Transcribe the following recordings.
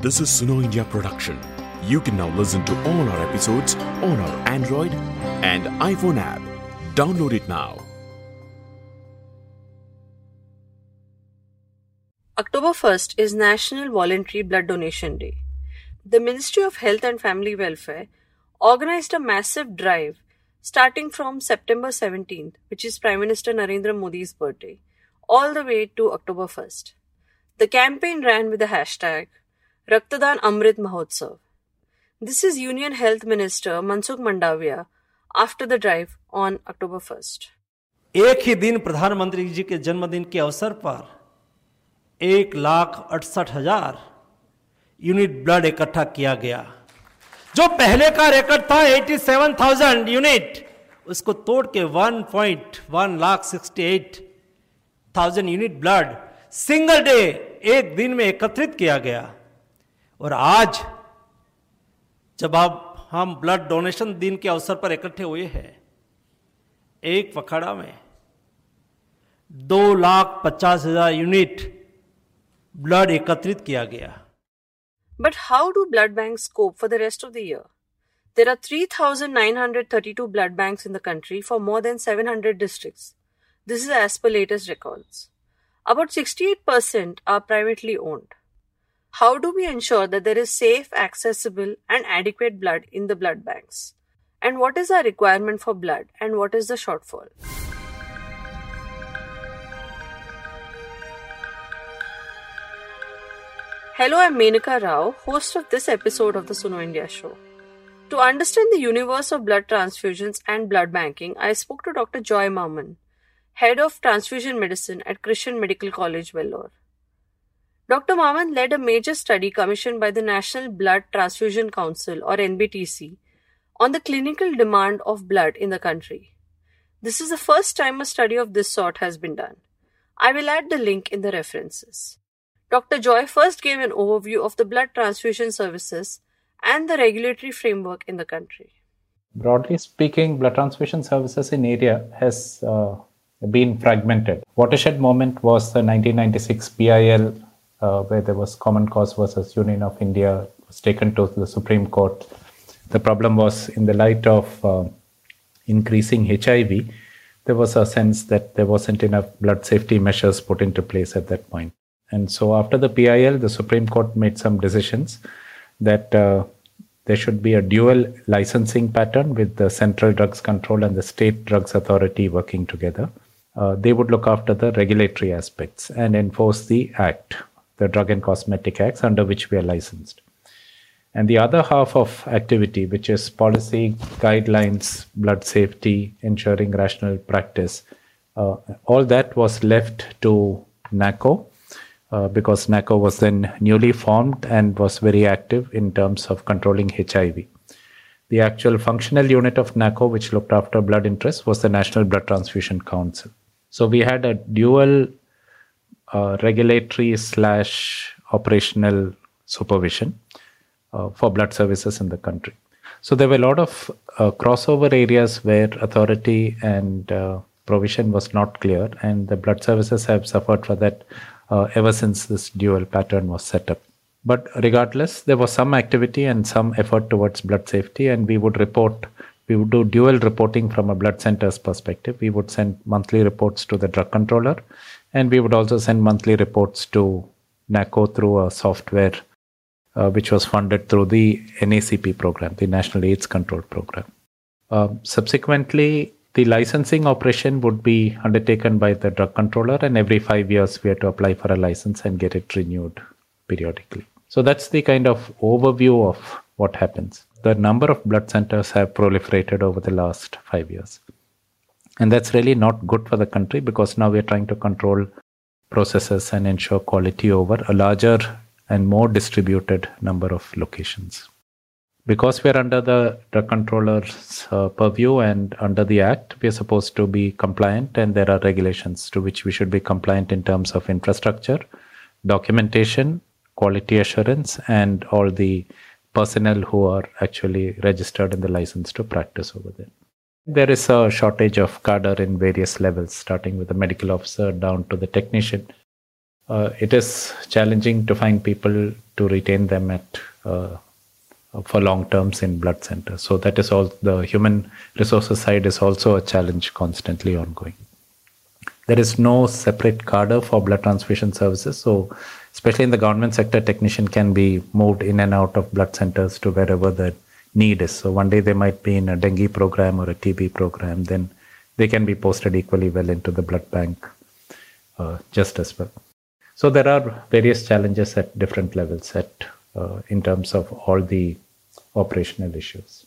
This is Suno India production. You can now listen to all our episodes on our Android and iPhone app. Download it now. October 1st is National Voluntary Blood Donation Day. The Ministry of Health and Family Welfare organized a massive drive starting from September 17th, which is Prime Minister Narendra Modi's birthday, all the way to October 1st. The campaign ran with the hashtag Raktadan Amrit Mahotsav. This is Union Health Minister Mansukh Mandavia after the drive on October 1st. एक ही दिन प्रधानमंत्री जी के जन्मदिन के अवसर पर एक लाख अड़सठ हज़ार यूनिट ब्लड इकट्ठा किया गया जो पहले का रिकॉर्ड था 87,000 यूनिट उसको तोड़ के 1.1 lakh 68,000 unit blood single day एक दिन में एकत्रित किया गया और आज, जब आप, हम ब्लड डोनेशन दिन के अवसर पर इकट्ठे हुए हैं, एक पखड़ा में, दो लाख पचास हज़ार यूनिट ब्लड एकत्रित किया गया। But how do blood bank scope for the rest of the year there are three thousand nine hundred thirty two blood bank in the country for more than seven hundred district this is as per latest record about sixty eight percent are privately owned How do we ensure that there is safe, accessible, and adequate blood in the blood banks? And what is our requirement for blood and what is the shortfall? Hello, I'm Menaka Rao, host of this episode of the Suno India show. To understand the universe of blood transfusions and blood banking, I spoke to Dr. Joy Mammen, head of transfusion medicine at Christian Medical College, Vellore. Dr. Mammen led a major study commissioned by the National Blood Transfusion Council or NBTC on the clinical demand of blood in the country. This is the first time a study of this sort has been done. I will add the link in the references. Dr. Joy first gave an overview of the blood transfusion services and the regulatory framework in the country. Broadly speaking, blood transfusion services in India has uh, been fragmented. Watershed moment was the 1996 PIL, uh, where there was Common Cause versus Union of India, was taken to the Supreme Court. The problem was in the light of uh, increasing HIV, there was a sense that there wasn't enough blood safety measures put into place at that point. And so after the PIL, the Supreme Court made some decisions that uh, there should be a dual licensing pattern with the Central Drugs Control and the State Drugs Authority working together. Uh, they would look after the regulatory aspects and enforce the Act, the Drug and Cosmetic Acts under which we are licensed. And the other half of activity, which is policy, guidelines, blood safety, ensuring rational practice, uh, all that was left to NACO uh, because NACO was then newly formed and was very active in terms of controlling HIV. The actual functional unit of NACO, which looked after blood interests, was the National Blood Transfusion Council. So we had a dual regulatory slash operational supervision uh, for blood services in the country. So there were a lot of uh, crossover areas where authority and uh, provision was not clear, and the blood services have suffered for that uh, ever since this dual pattern was set up. But regardless, there was some activity and some effort towards blood safety, and we would report. We would do dual reporting from a blood center's perspective. We would send monthly reports to the drug controller, and we would also send monthly reports to NACO through a software uh, which was funded through the NACP program, the National AIDS Control Program. Uh, subsequently, the licensing operation would be undertaken by the drug controller, and every five years we had to apply for a license and get it renewed periodically. So that's the kind of overview of what happens. The number of blood centers have proliferated over the last five years. And that's really not good for the country because now we're trying to control processes and ensure quality over a larger and more distributed number of locations. Because we're under the drug controller's uh, purview and under the act, we're supposed to be compliant, and there are regulations to which we should be compliant in terms of infrastructure, documentation, quality assurance, and all the personnel who are actually registered in the license to practice over there. There is a shortage of cadre in various levels, starting with the medical officer down to the technician. uh, it is challenging to find people to retain them at uh, for long terms in blood centers. So that is all the human resources side is also a challenge constantly ongoing. There is no separate cadre for blood transfusion services. So especially in the government sector, technician can be moved in and out of blood centers to wherever the need is. So one day they might be in a dengue program or a TB program, then they can be posted equally well into the blood bank uh, just as well. So there are various challenges at different levels at uh, in terms of all the operational issues.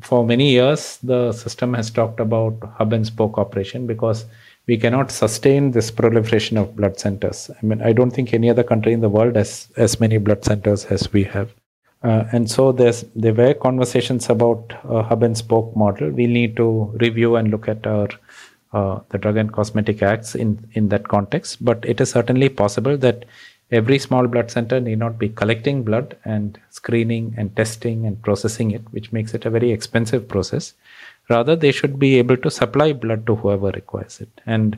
For many years, the system has talked about hub and spoke operation because we cannot sustain this proliferation of blood centers. I mean, I don't think any other country in the world has as many blood centers as we have. Uh, and so there's there were conversations about a hub and spoke model. We need to review and look at our uh, the Drug and Cosmetic Acts in, in that context. But it is certainly possible that every small blood center need not be collecting blood and screening and testing and processing it, which makes it a very expensive process. Rather, they should be able to supply blood to whoever requires it. And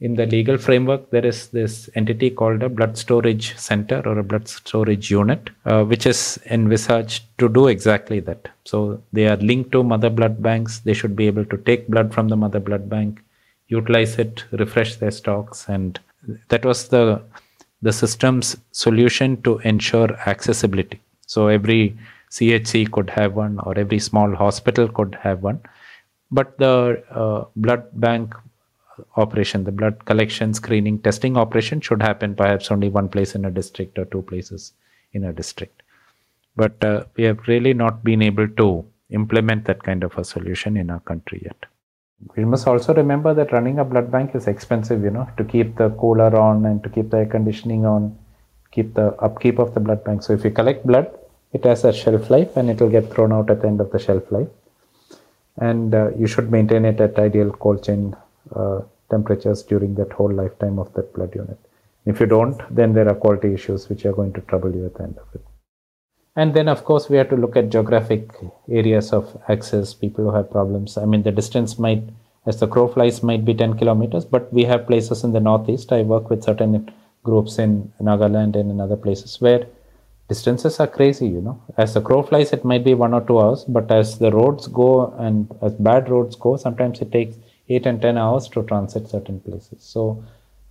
in the legal framework, there is this entity called a blood storage center or a blood storage unit, uh, which is envisaged to do exactly that. So they are linked to mother blood banks. They should be able to take blood from the mother blood bank, utilize it, refresh their stocks, and that was the the system's solution to ensure accessibility. So every CHC could have one, or every small hospital could have one. But the uh, blood bank operation, the blood collection, screening, testing operation should happen perhaps only one place in a district or two places in a district. But uh, we have really not been able to implement that kind of a solution in our country yet. We must also remember that running a blood bank is expensive, you know, to keep the cooler on and to keep the air conditioning on, keep the upkeep of the blood bank. So if you collect blood, it has a shelf life and it will get thrown out at the end of the shelf life. And uh, you should maintain it at ideal cold chain uh, temperatures during that whole lifetime of that blood unit. If you don't, then there are quality issues which are going to trouble you at the end of it. And then, of course, we have to look at geographic areas of access, people who have problems. I mean, the distance might, as the crow flies, might be 10 kilometers, but we have places in the northeast. I work with certain groups in Nagaland and in other places where distances are crazy, you know. As the crow flies, it might be one or two hours, but as the roads go and as bad roads go, sometimes it takes 8 and 10 hours to transit certain places. So,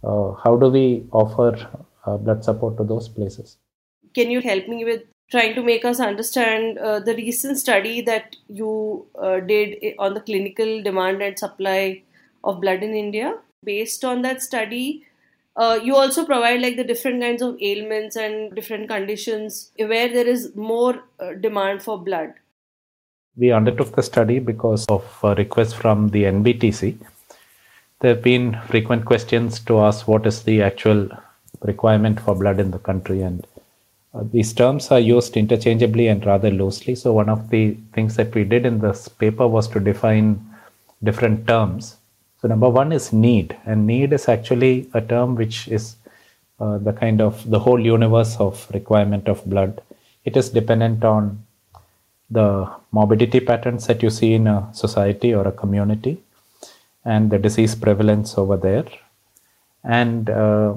uh, how do we offer uh, blood support to those places? Can you help me with trying to make us understand uh, the recent study that you uh, did on the clinical demand and supply of blood in India? Based on that study, uh, you also provide like the different kinds of ailments and different conditions where there is more uh, demand for blood we undertook the study because of a request from the NBTC. There have been frequent questions to ask what is the actual requirement for blood in the country, and uh, these terms are used interchangeably and rather loosely. So, one of the things that we did in this paper was to define different terms. So, number one is need, and need is actually a term which is uh, the kind of the whole universe of requirement of blood. It is dependent on the morbidity patterns that you see in a society or a community and the disease prevalence over there. And uh,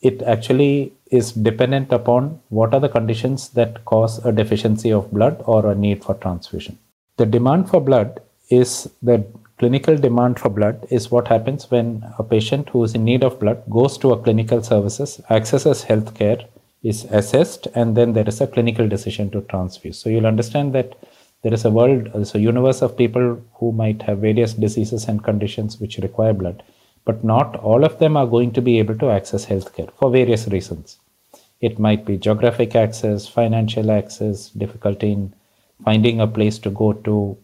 it actually is dependent upon what are the conditions that cause a deficiency of blood or a need for transfusion. The demand for blood is the clinical demand for blood is what happens when a patient who is in need of blood goes to a clinical services, accesses healthcare, is assessed and then there is a clinical decision to transfuse. So you'll understand that there is a world uh, there's a universe of people who might have various diseases and conditions which require blood but not all of them are going to be able to access healthcare for various reasons. It might be geographic access financial access difficulty in finding a place to go to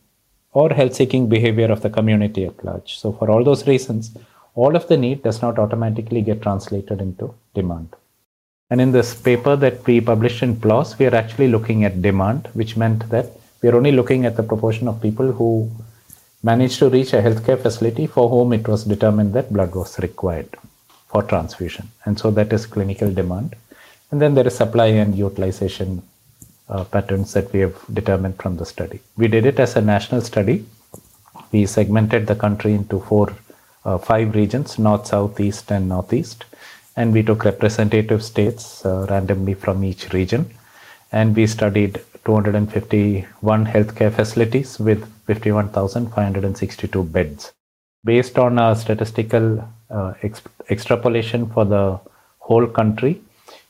or health seeking behavior of the community at large. So for all those reasons all of the need does not automatically get translated into demand and in this paper that we published in PLOS, we are actually looking at demand, which meant that we are only looking at the proportion of people who managed to reach a healthcare facility for whom it was determined that blood was required for transfusion. And so that is clinical demand. And then there is supply and utilization uh, patterns that we have determined from the study. We did it as a national study. We segmented the country into four, uh, five regions north, south, east, and northeast and we took representative states uh, randomly from each region. And we studied 251 healthcare facilities with 51,562 beds. Based on a statistical uh, extrapolation for the whole country,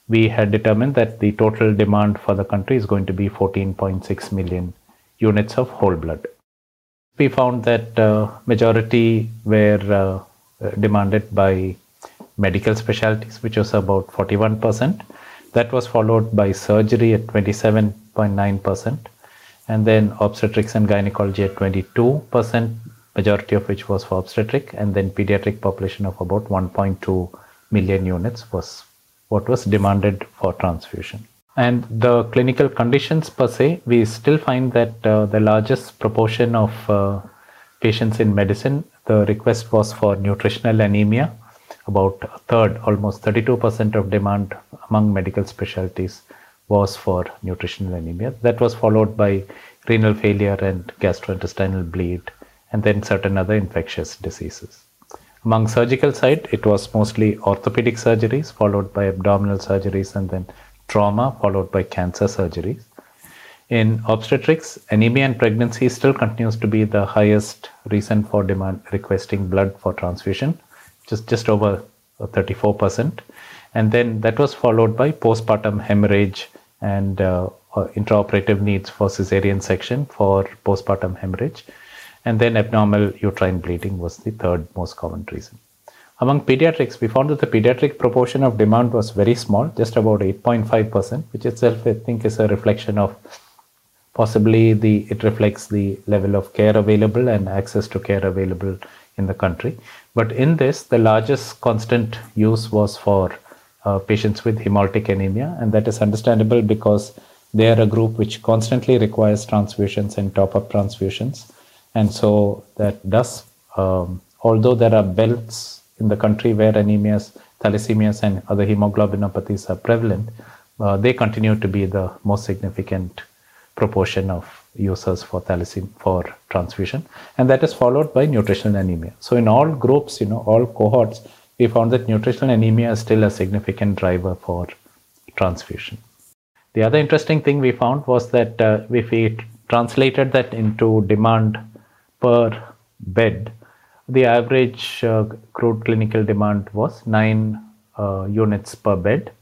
we had determined that the total demand for the country is going to be 14.6 million units of whole blood. We found that uh, majority were uh, demanded by medical specialties, which was about 41%. That was followed by surgery at 27.9%, and then obstetrics and gynecology at 22%, majority of which was for obstetric, and then pediatric population of about 1.2 million units was what was demanded for transfusion. And the clinical conditions per se, we still find that uh, the largest proportion of uh, patients in medicine, the request was for nutritional anemia. About a third, almost 32% of demand among medical specialties was for nutritional anemia. That was followed by renal failure and gastrointestinal bleed, and then certain other infectious diseases. Among surgical side, it was mostly orthopedic surgeries, followed by abdominal surgeries, and then trauma, followed by cancer surgeries. In obstetrics, anemia and pregnancy still continues to be the highest reason for demand requesting blood for transfusion, just, just over 34%. And then that was followed by postpartum hemorrhage and uh, uh intraoperative needs for cesarean section for postpartum hemorrhage and then abnormal uterine bleeding was the third most common reason. Among pediatrics, we found that the pediatric proportion of demand was very small, just about 8.5%, which itself I think is a reflection of possibly the it reflects the level of care available and access to care available in the country. But in this, the largest constant use was for uh, patients with hemolytic anemia, and that is understandable because they are a group which constantly requires transfusions and top up transfusions and so that does, um, although there are belts in the country where anemias, thalassemias, and other hemoglobinopathies are prevalent, uh, they continue to be the most significant proportion of users for thalassemia for transfusion, and that is followed by nutritional anemia. So in all groups, you know, all cohorts, we found that nutritional anemia is still a significant driver for transfusion. The other interesting thing we found was that uh, if we translated that into demand per bed, the average uh, crude clinical demand was 9 uh, units per bed.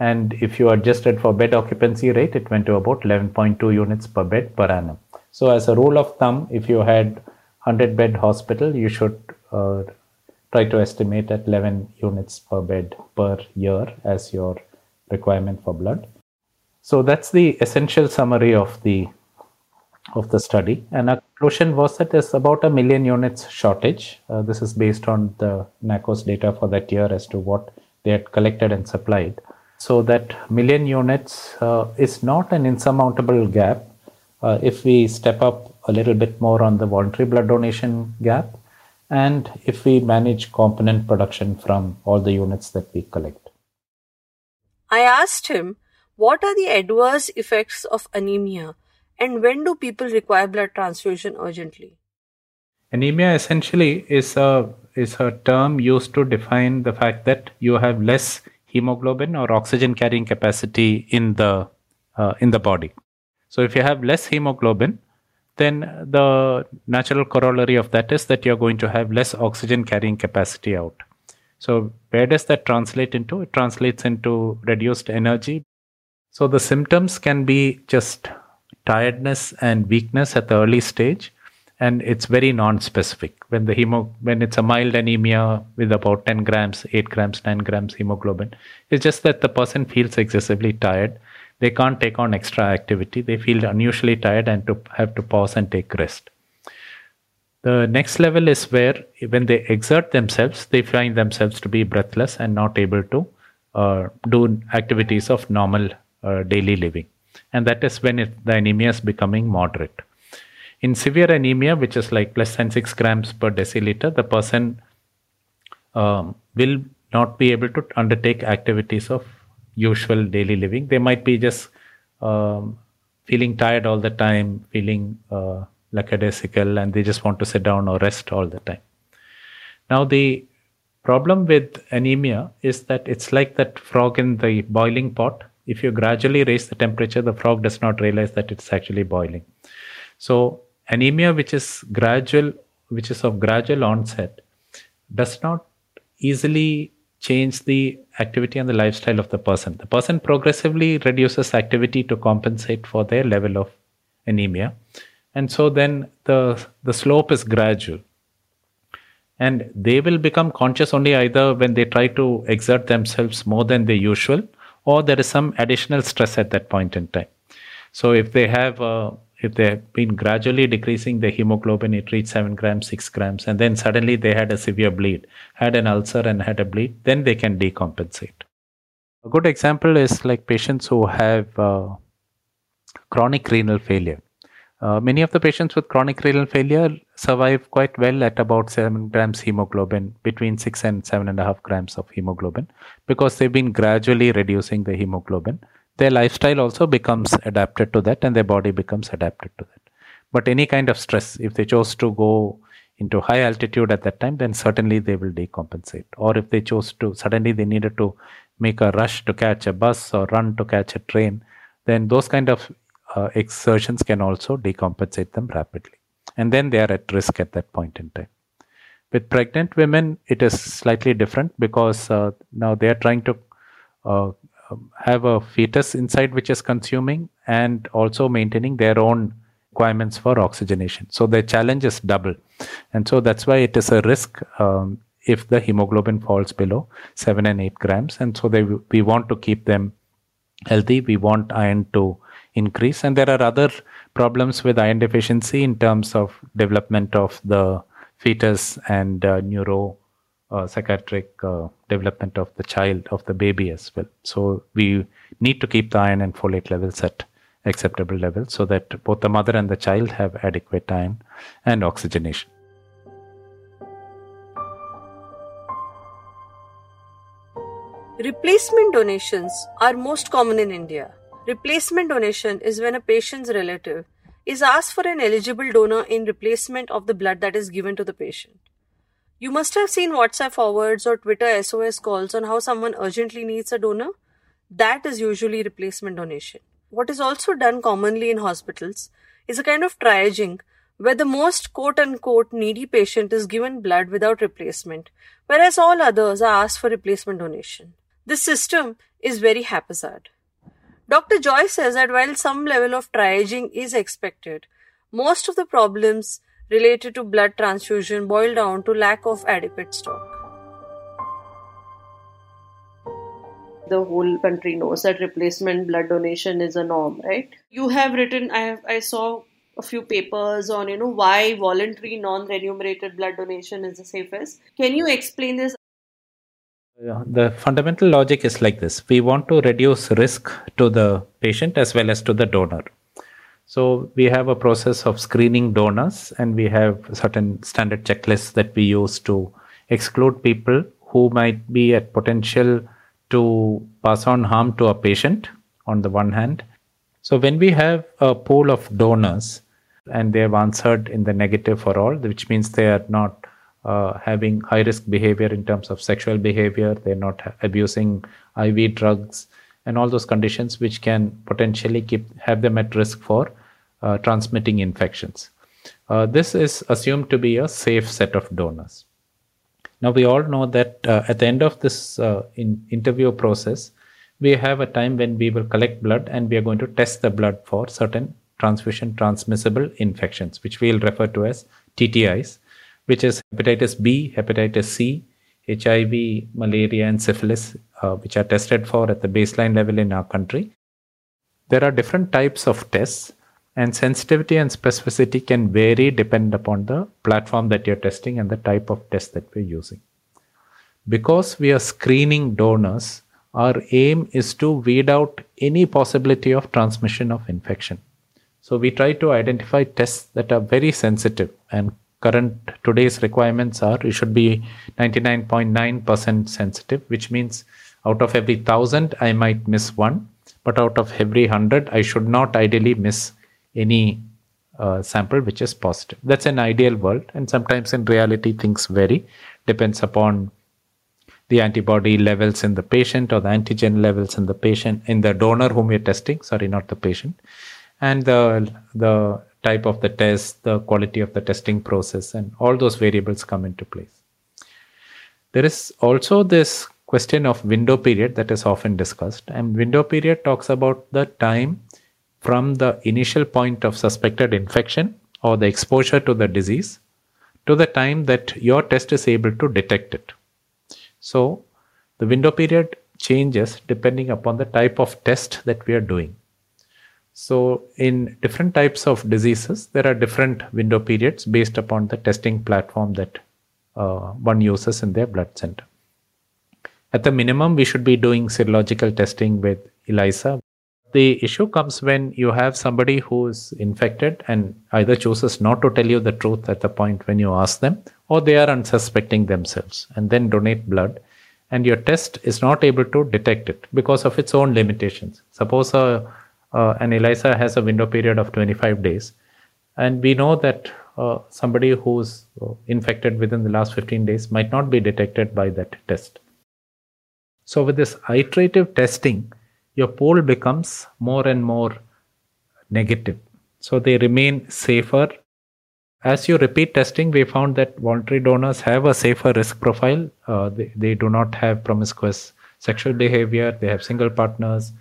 And if you adjusted for bed occupancy rate, it went to about 11.2 units per bed per annum. So, as a rule of thumb, if you had 100 bed hospital, you should uh, try to estimate at 11 units per bed per year as your requirement for blood. So, that's the essential summary of the of the study. And our conclusion was that there's about a million units shortage. Uh, this is based on the NACO's data for that year as to what they had collected and supplied. So that million units uh, is not an insurmountable gap. Uh, if we step up a little bit more on the voluntary blood donation gap, and if we manage component production from all the units that we collect. I asked him, what are the adverse effects of anemia and when do people require blood transfusion urgently? Anemia essentially is a is a term used to define the fact that you have less hemoglobin or oxygen carrying capacity in the uh, in the body. So if you have less hemoglobin, then the natural corollary of that is that you're going to have less oxygen carrying capacity out. So where does that translate into? It translates into reduced energy. So the symptoms can be just tiredness and weakness at the early stage and it's very non-specific. When the hemo when it's a mild anemia with about 10 grams 8 grams 9 grams hemoglobin it's just that the person feels excessively tired. They can't take on extra activity. They feel unusually tired and to have to pause and take rest. The next level is where when they exert themselves they find themselves to be breathless and not able to uh, do activities of normal uh, daily living. And that is when it, the anemia is becoming moderate. In severe anemia, which is like less than 6 grams per deciliter, the person um, will not be able to undertake activities of usual daily living. They might be just um, feeling tired all the time, feeling uh, lackadaisical, and they just want to sit down or rest all the time. Now, the Problem with anemia is that it's like that frog in the boiling pot. If you gradually raise the temperature, the frog does not realize that it's actually boiling. So anemia, which is gradual, which is of gradual onset, does not easily change the activity and the lifestyle of the person. The person progressively reduces activity to compensate for their level of anemia. And so then the, the slope is gradual. And they will become conscious only either when they try to exert themselves more than the usual, or there is some additional stress at that point in time. So if they have a if they have been gradually decreasing the hemoglobin, it reached 7 grams, 6 grams, and then suddenly they had a severe bleed, had an ulcer and had a bleed, then they can decompensate. A good example is like patients who have uh, chronic renal failure. Uh, many of the patients with chronic renal failure survive quite well at about 7 grams hemoglobin, between 6 and 7.5 grams of hemoglobin, because they've been gradually reducing the hemoglobin their lifestyle also becomes adapted to that and their body becomes adapted to that. But any kind of stress, if they chose to go into high altitude at that time, then certainly they will decompensate. Or if they chose to, suddenly they needed to make a rush to catch a bus or run to catch a train, then those kind of uh, exertions can also decompensate them rapidly. And then they are at risk at that point in time. With pregnant women, it is slightly different because uh, now they are trying to uh, have a fetus inside which is consuming and also maintaining their own requirements for oxygenation. So the challenge is double. And so that's why it is a risk um, if the hemoglobin falls below 7 and 8 grams. And so they, we want to keep them healthy. We want iron to increase. And there are other problems with iron deficiency in terms of development of the fetus and uh, neuro uh, psychiatric uh, development of the child, of the baby as well. So we need to keep the iron and folate levels at acceptable levels so that both the mother and the child have adequate iron and oxygenation. Replacement donations are most common in India. Replacement donation is when a patient's relative is asked for an eligible donor in replacement of the blood that is given to the patient. You must have seen WhatsApp forwards or Twitter SOS calls on how someone urgently needs a donor. That is usually replacement donation. What is also done commonly in hospitals is a kind of triaging where the most quote unquote needy patient is given blood without replacement, whereas all others are asked for replacement donation. This system is very haphazard. Dr. Joy says that while some level of triaging is expected, most of the problems related to blood transfusion boil down to lack of adequate stock. The whole country knows that replacement blood donation is a norm, right? You have written, I have, I saw a few papers on, you know, why voluntary non-remunerated blood donation is the safest. Can you explain this? The fundamental logic is like this. We want to reduce risk to the patient as well as to the donor. So we have a process of screening donors and we have certain standard checklists that we use to exclude people who might be at potential to pass on harm to a patient on the one hand. So when we have a pool of donors and they have answered in the negative for all, which means they are not uh, having high risk behavior in terms of sexual behavior, they're not abusing IV drugs, and all those conditions which can potentially keep have them at risk for uh, transmitting infections. Uh, this is assumed to be a safe set of donors. Now, we all know that uh, at the end of this uh, in interview process, we have a time when we will collect blood and we are going to test the blood for certain transfusion transmissible infections, which we'll refer to as TTIs, which is hepatitis B, hepatitis C, HIV, malaria, and syphilis, uh, which are tested for at the baseline level in our country. There are different types of tests and sensitivity and specificity can vary depend upon the platform that you're testing and the type of test that we're using. Because we are screening donors, our aim is to weed out any possibility of transmission of infection. So we try to identify tests that are very sensitive and current today's requirements are it should be 99.9% sensitive, which means out of every thousand I might miss one, but out of every hundred I should not ideally miss any uh, sample which is positive. That's an ideal world, and sometimes in reality things vary, depends upon the antibody levels in the patient or the antigen levels in the patient in the donor whom we're testing sorry not the patient and the the type of the test the quality of the testing process and all those variables come into place there is also this question of window period that is often discussed and window period talks about the time from the initial point of suspected infection or the exposure to the disease to the time that your test is able to detect it so the window period changes depending upon the type of test that we are doing. So in different types of diseases, there are different window periods based upon the testing platform that uh, one uses in their blood center. At the minimum, we should be doing serological testing with ELISA. The issue comes when you have somebody who is infected and either chooses not to tell you the truth at the point when you ask them, or they are unsuspecting themselves and then donate blood and your test is not able to detect it because of its own limitations. Suppose a, uh, an ELISA has a window period of 25 days and we know that uh, somebody who's uh, infected within the last 15 days might not be detected by that test. So with this iterative testing your pool becomes more and more negative so they remain safer as you repeat testing, we found that voluntary donors have a safer risk profile. Uh, they, they do not have promiscuous sexual behavior, they have single partners,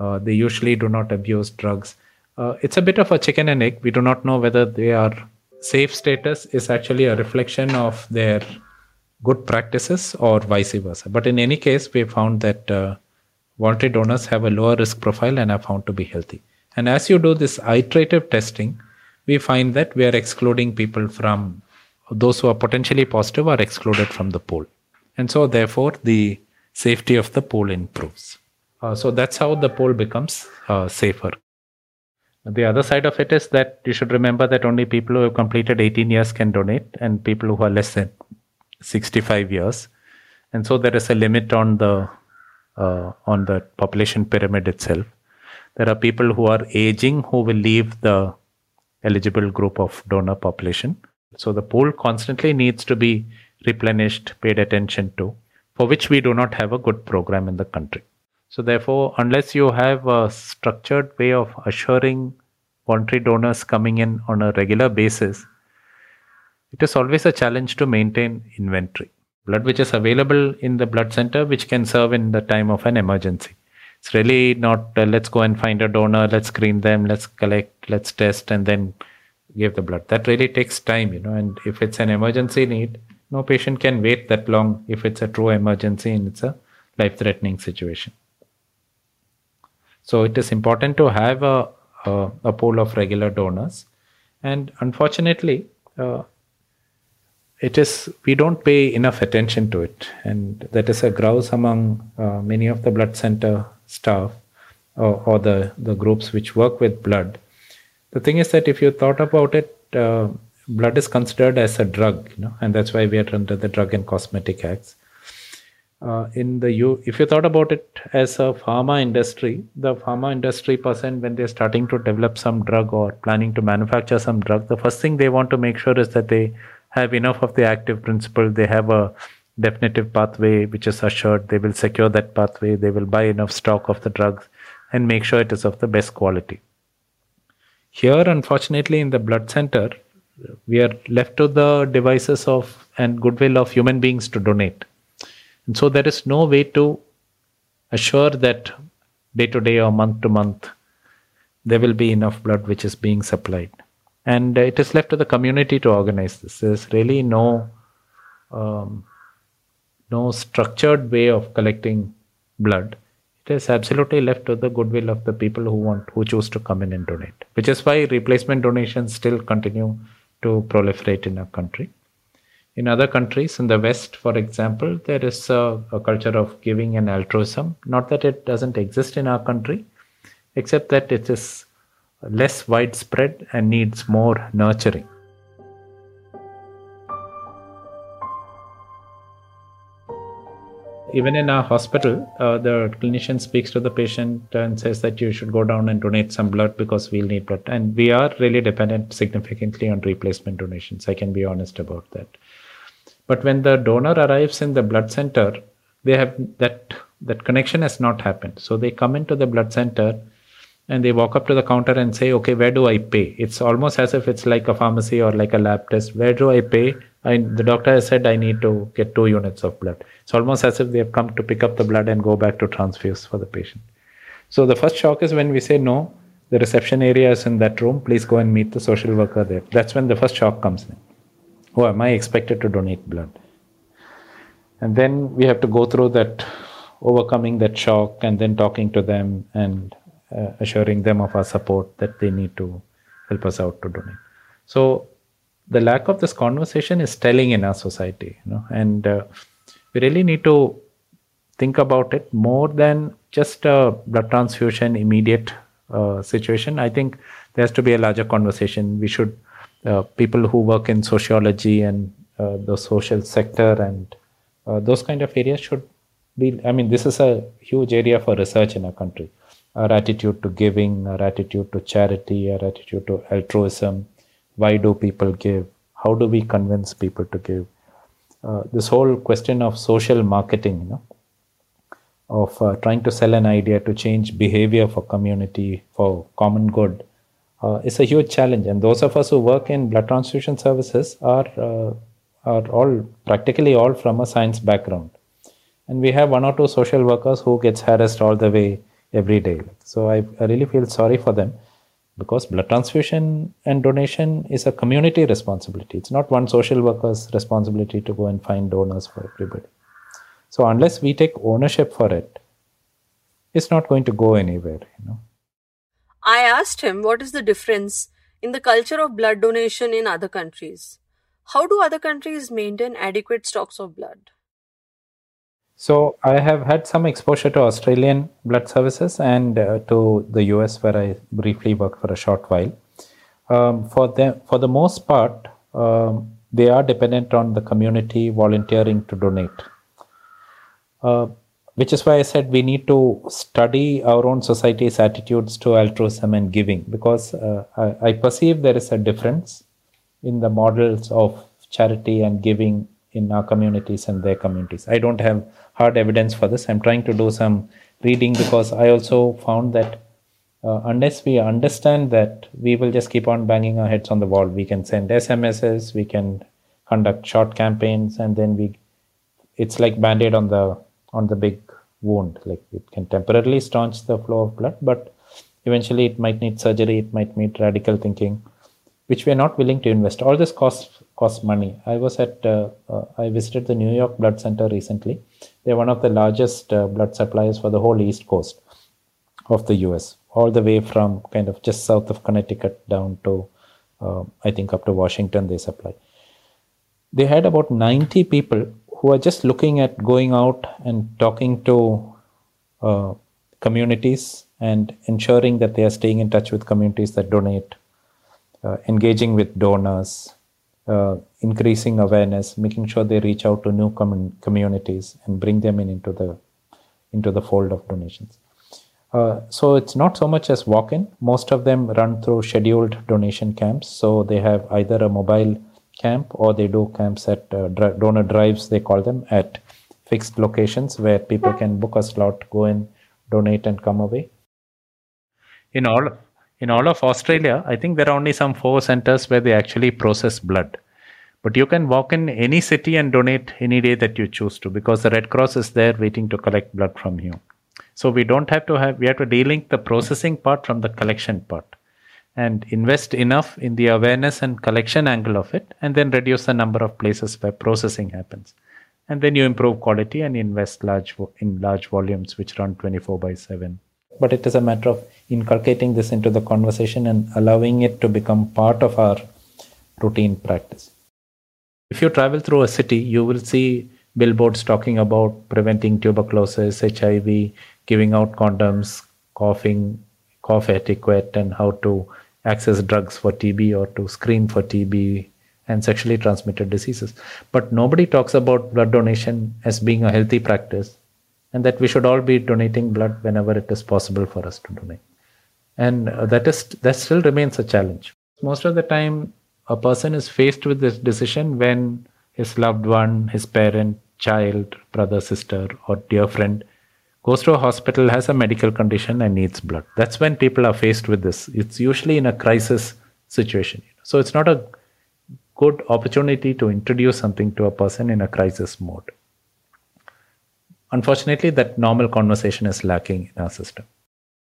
uh, they usually do not abuse drugs. Uh, it's a bit of a chicken and egg. We do not know whether they are safe status is actually a reflection of their good practices or vice versa. But in any case, we found that voluntary donors have a lower risk profile and are found to be healthy. And as you do this iterative testing, we find that we are excluding people from those who are potentially positive are excluded from the pool. And so, therefore, the safety of the pool improves. Uh, so, that's how the pool becomes uh, safer. The other side of it is that you should remember that only people who have completed 18 years can donate, and people who are less than 65 years. And so, there is a limit on the uh, on the population pyramid itself. There are people who are aging who will leave the eligible group of donor population. So the pool constantly needs to be replenished, paid attention to, for which we do not have a good program in the country. So therefore, unless you have a structured way of assuring voluntary donors coming in on a regular basis, it is always a challenge to maintain inventory. Blood which is available in the blood center, which can serve in the time of an emergency. It's really not uh, let's go and find a donor, let's screen them, let's collect, let's test, and then give the blood. That really takes time, you know. And if it's an emergency need, no patient can wait that long if it's a true emergency and it's a life threatening situation. So it is important to have a, a, a pool of regular donors. And unfortunately, uh, it is we don't pay enough attention to it and that is a grouse among uh, many of the blood center staff or, or, the, the groups which work with blood. The thing is that if you thought about it, uh, blood is considered as a drug, you know, and that's why we are under the Drug and Cosmetic Acts. Uh, in the U, if you thought about it as a pharma industry, the pharma industry person, when they're starting to develop some drug or planning to manufacture some drug, the first thing they want to make sure is that they have enough of the active principle, they have a definitive pathway which is assured. They will secure that pathway. They will buy enough stock of the drugs and make sure it is of the best quality. Here, unfortunately, in the blood center, we are left to the devices of and goodwill of human beings to donate. And so there is no way to assure that day to day or month to month there will be enough blood which is being supplied. And it is left to the community to organize this. There's really no um, no structured way of collecting blood. It is absolutely left to the goodwill of the people who want, who choose to come in and donate. Which is why replacement donations still continue to proliferate in our country. In other countries, in the West, for example, there is a, a culture of giving and altruism. Not that it doesn't exist in our country, except that it is less widespread and needs more nurturing. even in our hospital, uh, the clinician speaks to the patient and says that you should go down and donate some blood because we'll need blood. And we are really dependent significantly on replacement donations. I can be honest about that. But when the donor arrives in the blood center, they have that that connection has not happened. So they come into the blood center and they walk up to the counter and say, okay, where do I pay? It's almost as if it's like a pharmacy or like a lab test. Where do I pay? I, the doctor has said I need to get two units of blood. It's almost as if they have come to pick up the blood and go back to transfuse for the patient. So the first shock is when we say, no, the reception area is in that room. Please go and meet the social worker there. That's when the first shock comes in. Oh, am I expected to donate blood? And then we have to go through that, overcoming that shock, and then talking to them and uh, assuring them of our support that they need to help us out to donate. So the lack of this conversation is telling in our society, you know, and uh, we really need to think about it more than just a blood transfusion immediate uh, situation. I think there has to be a larger conversation. We should uh, people who work in sociology and uh, the social sector and uh, those kind of areas should be. I mean, this is a huge area for research in our country. Our attitude to giving, our attitude to charity, our attitude to altruism. Why do people give? How do we convince people to give? Uh, this whole question of social marketing, you know, of uh, trying to sell an idea to change behavior for community for common good uh, is a huge challenge and those of us who work in blood transfusion services are uh, are all practically all from a science background and we have one or two social workers who gets harassed all the way every day so I, I really feel sorry for them because blood transfusion and donation is a community responsibility it's not one social worker's responsibility to go and find donors for everybody so unless we take ownership for it, it's not going to go anywhere, you know. I asked him what is the difference in the culture of blood donation in other countries. How do other countries maintain adequate stocks of blood? So I have had some exposure to Australian blood services and uh, to the US, where I briefly worked for a short while. Um, for the for the most part, um, they are dependent on the community volunteering to donate. Uh, which is why I said we need to study our own society's attitudes to altruism and giving because uh, I, I, perceive there is a difference in the models of charity and giving in our communities and their communities. I don't have hard evidence for this. I'm trying to do some reading because I also found that uh, unless we understand that, we will just keep on banging our heads on the wall. We can send SMSs, we can conduct short campaigns, and then we it's like band-aid on the on the big wound. Like it can temporarily staunch the flow of blood, but eventually it might need surgery, it might need radical thinking, which we are not willing to invest. All this costs costs money. I was at uh, uh, I visited the New York Blood Center recently. They're one of the largest uh, blood suppliers for the whole East Coast of the U.S. All the way from kind of just south of Connecticut down to uh, I think up to Washington they supply. They had about 90 people who are just looking at going out and talking to uh, communities and ensuring that they are staying in touch with communities that donate, uh, engaging with donors, uh, increasing awareness, making sure they reach out to new com- communities and bring them in into the into the fold of donations. Uh, so it's not so much as walk-in. Most of them run through scheduled donation camps. So they have either a mobile camp or they do camps at uh, donor drives they call them at fixed locations where people can book a slot go in donate and come away in all in all of australia i think there are only some four centers where they actually process blood. But you can walk in any city and donate any day that you choose to because the red cross is there waiting to collect blood from you. So we don't have to have we have to delink the processing part from the collection part and invest enough in the awareness and collection angle of it and then reduce the number of places where processing happens. And then you improve quality and invest large in large volumes which run 24 by 7 but it is a matter of inculcating this into the conversation and allowing it to become part of our routine practice if you travel through a city you will see billboards talking about preventing tuberculosis hiv giving out condoms coughing cough etiquette and how to access drugs for TB or to screen for TB and sexually transmitted diseases. But nobody talks about blood donation as being a healthy practice and that we should all be donating blood whenever it is possible for us to donate. And uh, that is that still remains a challenge. Most of the time, a person is faced with this decision when his loved one, his parent, child, brother, sister, or dear friend goes to a hospital, has a medical condition, and needs blood. That's when people are faced with this. It's usually in a crisis situation. So it's not a good opportunity to introduce something to a person in a crisis mode. Unfortunately, that normal conversation is lacking in our system.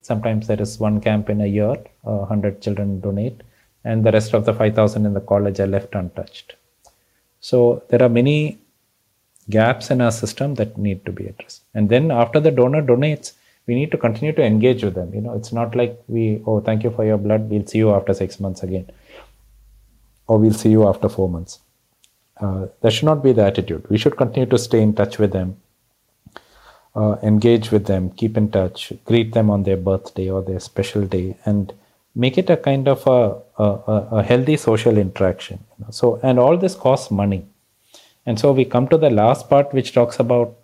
Sometimes there is one camp in a year, uh, 100 children donate, and the rest of the 5,000 in the college are left untouched. So there are many gaps in our system that need to be addressed. And then after the donor donates, we need to continue to engage with them. You know, it's not like we, oh, thank you for your blood, we'll see you after six months again, or we'll see you after four months. Uh, that should not be the attitude. We should continue to stay in touch with them, uh, engage with them, keep in touch, greet them on their birthday or their special day, and make it a kind of a, a, a healthy social interaction. You know? So, and all this costs money. And so we come to the last part, which talks about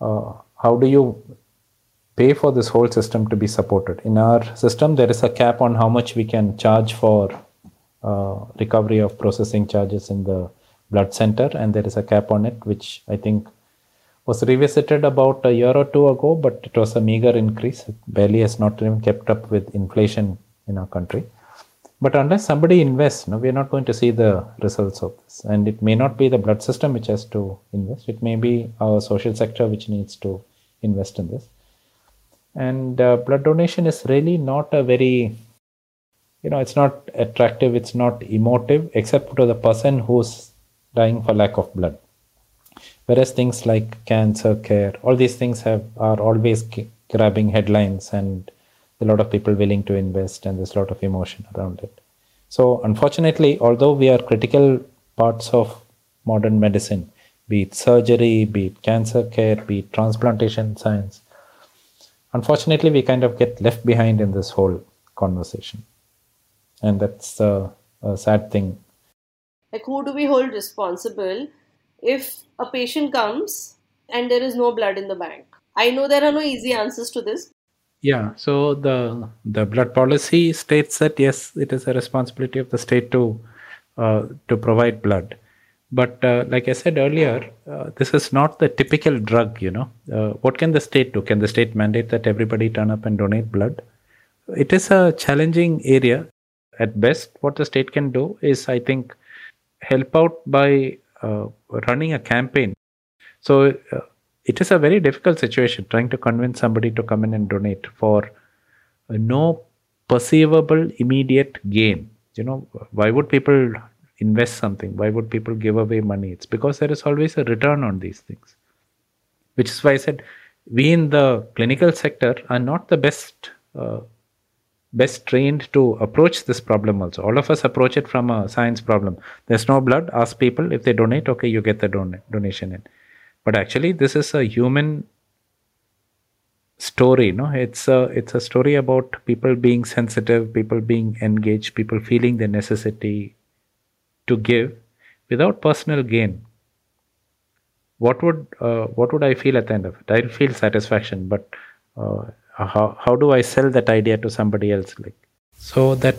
uh, how do you pay for this whole system to be supported. In our system, there is a cap on how much we can charge for uh, recovery of processing charges in the blood center, and there is a cap on it, which I think was revisited about a year or two ago, but it was a meager increase. It barely has not even kept up with inflation in our country. But unless somebody invests, no, we are not going to see the results of this. And it may not be the blood system which has to invest. It may be our social sector which needs to invest in this. And uh, blood donation is really not a very, you know, it's not attractive, it's not emotive, except to the person who's dying for lack of blood. Whereas things like cancer care, all these things have are always grabbing headlines and a lot of people willing to invest and there's a lot of emotion around it. So unfortunately although we are critical parts of modern medicine be it surgery be it cancer care be it transplantation science unfortunately we kind of get left behind in this whole conversation. And that's a, a sad thing. Like who do we hold responsible if a patient comes and there is no blood in the bank i know there are no easy answers to this yeah, so the the blood policy states that yes, it is a responsibility of the state to uh, to provide blood. But uh, like I said earlier, uh, this is not the typical drug. You know, uh, what can the state do? Can the state mandate that everybody turn up and donate blood? It is a challenging area. At best, what the state can do is, I think, help out by running a campaign. So uh, it is a very difficult situation trying to convince somebody to come in and donate for no perceivable immediate gain. You know, why would people invest something? Why would people give away money? It's because there is always a return on these things. Which is why I said we in the clinical sector are not the best uh, best trained to approach this problem also. All of us approach it from a science problem. There's no blood. Ask people. If they donate okay you get the don- donation in. But actually this is a human story no? It's a it's a story about people being sensitive people being engaged people feeling the necessity to give without personal gain. What would uh, what would i feel at the end of it? I'll feel satisfaction but uh, how, how do i sell that idea to somebody else like? So that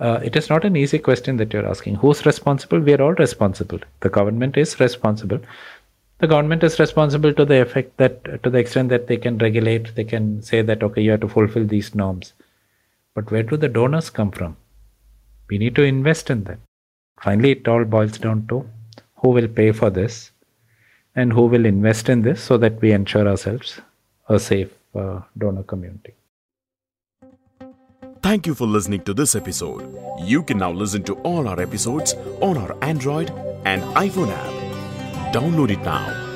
uh, it is not an easy question that you're asking. Who's responsible? We are all responsible. The government is responsible. The government is responsible to the effect that to the extent that they can regulate they can say that okay you have to fulfill these norms. But where do the donors come from? We need to invest in that finally it all boils down to who will pay for this and who will invest in this so that we ensure ourselves a safe uh, donor community Thank you for listening to this episode. You can now listen to all our episodes on our Android and iPhone app. Download it now